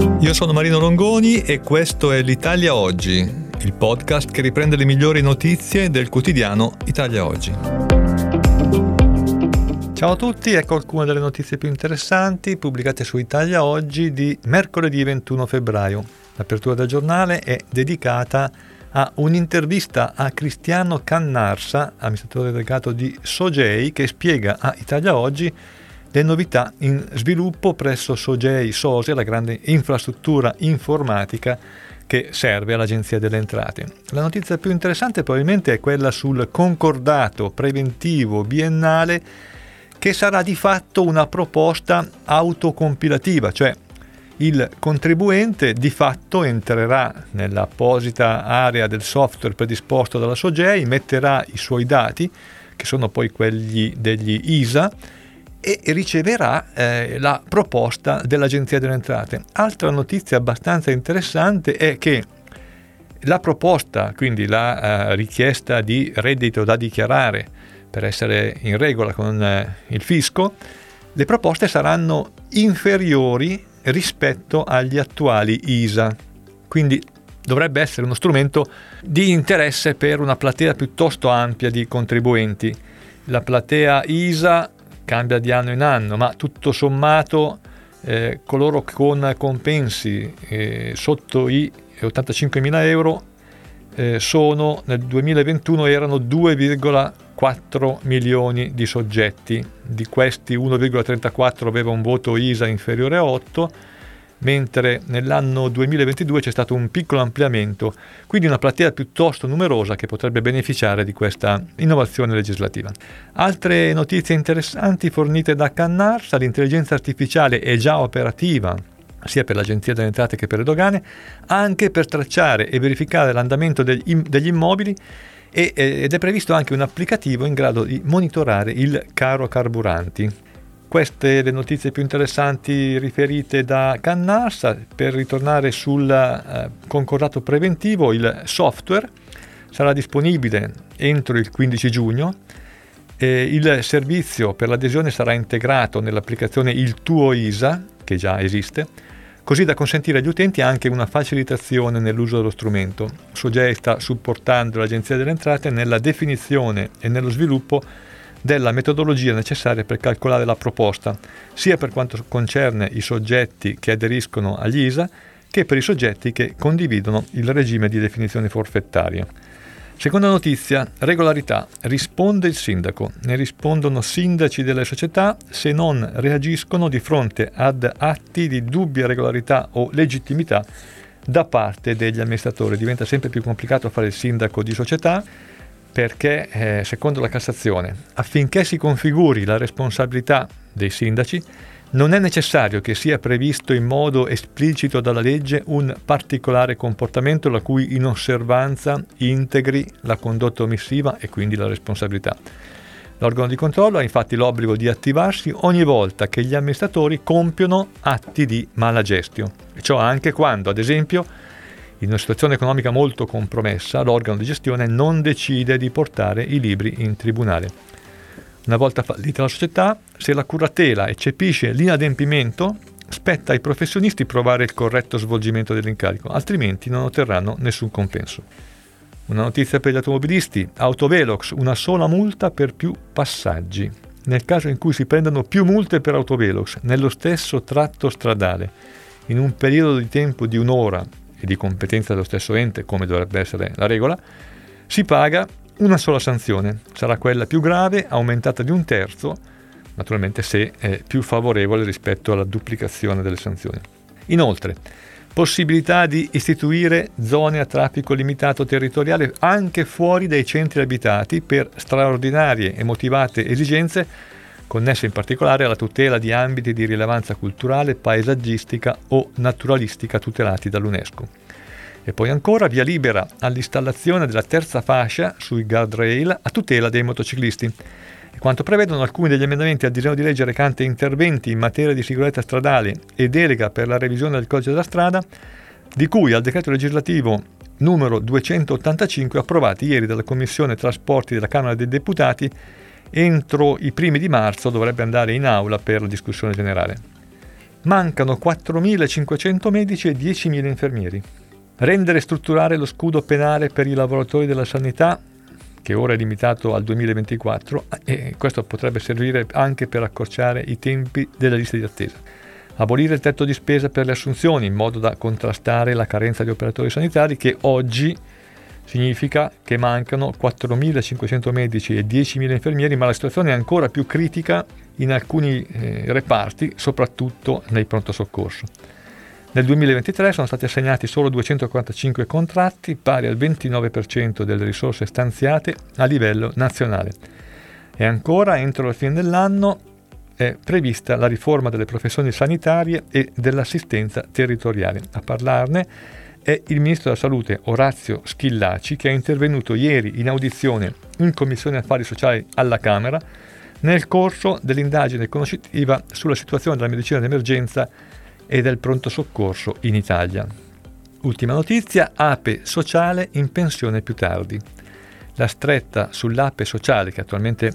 Io sono Marino Longoni e questo è l'Italia Oggi, il podcast che riprende le migliori notizie del quotidiano Italia Oggi. Ciao a tutti, ecco alcune delle notizie più interessanti pubblicate su Italia Oggi di mercoledì 21 febbraio. L'apertura del giornale è dedicata a un'intervista a Cristiano Cannarsa, amministratore delegato di Sogei, che spiega a Italia Oggi le novità in sviluppo presso Sogei Sosia, la grande infrastruttura informatica che serve all'Agenzia delle Entrate. La notizia più interessante probabilmente è quella sul concordato preventivo biennale che sarà di fatto una proposta autocompilativa, cioè il contribuente di fatto entrerà nell'apposita area del software predisposto dalla Sogei, metterà i suoi dati, che sono poi quelli degli ISA, e riceverà eh, la proposta dell'Agenzia delle Entrate. Altra notizia abbastanza interessante è che la proposta, quindi la eh, richiesta di reddito da dichiarare per essere in regola con eh, il fisco, le proposte saranno inferiori rispetto agli attuali ISA. Quindi dovrebbe essere uno strumento di interesse per una platea piuttosto ampia di contribuenti. La platea ISA cambia di anno in anno, ma tutto sommato eh, coloro con compensi eh, sotto i 85.000 euro eh, sono nel 2021 erano 2,4 milioni di soggetti, di questi 1,34 aveva un voto ISA inferiore a 8 mentre nell'anno 2022 c'è stato un piccolo ampliamento, quindi una platea piuttosto numerosa che potrebbe beneficiare di questa innovazione legislativa. Altre notizie interessanti fornite da Cannarsa, l'intelligenza artificiale è già operativa sia per l'Agenzia delle Entrate che per le dogane, anche per tracciare e verificare l'andamento degli immobili ed è previsto anche un applicativo in grado di monitorare il caro carburanti. Queste le notizie più interessanti riferite da Cannarsa. Per ritornare sul eh, concordato preventivo, il software sarà disponibile entro il 15 giugno. Il servizio per l'adesione sarà integrato nell'applicazione Il tuo ISA, che già esiste, così da consentire agli utenti anche una facilitazione nell'uso dello strumento. Sogei sta supportando l'Agenzia delle Entrate nella definizione e nello sviluppo della metodologia necessaria per calcolare la proposta, sia per quanto concerne i soggetti che aderiscono agli ISA che per i soggetti che condividono il regime di definizione forfettaria. Seconda notizia, regolarità. Risponde il sindaco. Ne rispondono sindaci delle società se non reagiscono di fronte ad atti di dubbia regolarità o legittimità da parte degli amministratori. Diventa sempre più complicato fare il sindaco di società perché, eh, secondo la Cassazione, affinché si configuri la responsabilità dei sindaci, non è necessario che sia previsto in modo esplicito dalla legge un particolare comportamento la cui inosservanza integri la condotta omissiva e quindi la responsabilità. L'organo di controllo ha infatti l'obbligo di attivarsi ogni volta che gli amministratori compiono atti di mala gestio, e ciò anche quando, ad esempio, in una situazione economica molto compromessa, l'organo di gestione non decide di portare i libri in tribunale. Una volta fallita la società, se la curatela eccepisce l'inadempimento, spetta ai professionisti provare il corretto svolgimento dell'incarico, altrimenti non otterranno nessun compenso. Una notizia per gli automobilisti, Autovelox, una sola multa per più passaggi. Nel caso in cui si prendano più multe per Autovelox nello stesso tratto stradale, in un periodo di tempo di un'ora e di competenza dello stesso ente, come dovrebbe essere la regola, si paga una sola sanzione. Sarà quella più grave, aumentata di un terzo, naturalmente se è più favorevole rispetto alla duplicazione delle sanzioni. Inoltre, possibilità di istituire zone a traffico limitato territoriale anche fuori dai centri abitati per straordinarie e motivate esigenze connesse in particolare alla tutela di ambiti di rilevanza culturale, paesaggistica o naturalistica tutelati dall'UNESCO. E poi ancora via libera all'installazione della terza fascia sui guardrail a tutela dei motociclisti. E quanto prevedono alcuni degli emendamenti al disegno di legge recante interventi in materia di sicurezza stradale e delega per la revisione del codice della strada, di cui al decreto legislativo numero 285 approvati ieri dalla Commissione Trasporti della Camera dei Deputati entro i primi di marzo dovrebbe andare in aula per la discussione generale. Mancano 4.500 medici e 10.000 infermieri. Rendere e strutturare lo scudo penale per i lavoratori della sanità, che ora è limitato al 2024, e questo potrebbe servire anche per accorciare i tempi della lista di attesa. Abolire il tetto di spesa per le assunzioni in modo da contrastare la carenza di operatori sanitari che oggi significa che mancano 4.500 medici e 10.000 infermieri, ma la situazione è ancora più critica in alcuni eh, reparti, soprattutto nei pronto soccorso. Nel 2023 sono stati assegnati solo 245 contratti, pari al 29% delle risorse stanziate a livello nazionale. E ancora, entro la fine dell'anno, è prevista la riforma delle professioni sanitarie e dell'assistenza territoriale. A parlarne è il Ministro della Salute Orazio Schillaci che è intervenuto ieri in audizione in Commissione Affari Sociali alla Camera nel corso dell'indagine conoscitiva sulla situazione della medicina d'emergenza e del pronto soccorso in Italia. Ultima notizia, APE sociale in pensione più tardi. La stretta sull'APE sociale, che attualmente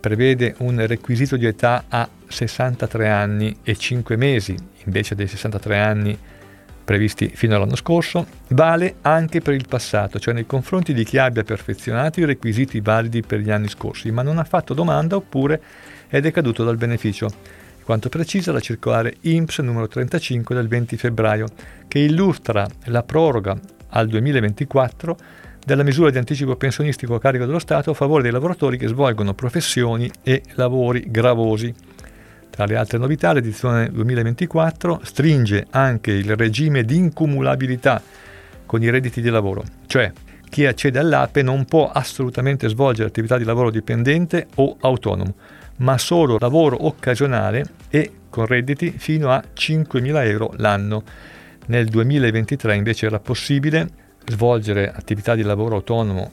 prevede un requisito di età a 63 anni e 5 mesi, invece dei 63 anni previsti fino all'anno scorso, vale anche per il passato, cioè nei confronti di chi abbia perfezionato i requisiti validi per gli anni scorsi, ma non ha fatto domanda oppure è decaduto dal beneficio. Quanto precisa la circolare INPS numero 35 del 20 febbraio, che illustra la proroga al 2024 della misura di anticipo pensionistico a carico dello Stato a favore dei lavoratori che svolgono professioni e lavori gravosi tra le altre novità, l'edizione 2024 stringe anche il regime di incumulabilità con i redditi di lavoro, cioè chi accede all'APE non può assolutamente svolgere attività di lavoro dipendente o autonomo, ma solo lavoro occasionale e con redditi fino a 5.000 euro l'anno. Nel 2023 invece era possibile svolgere attività di lavoro autonomo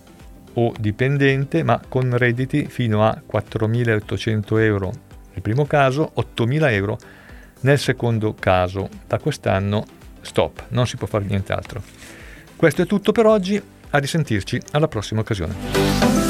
o dipendente, ma con redditi fino a 4.800 euro nel primo caso 8.000 euro, nel secondo caso da quest'anno stop, non si può fare nient'altro. Questo è tutto per oggi, a risentirci alla prossima occasione.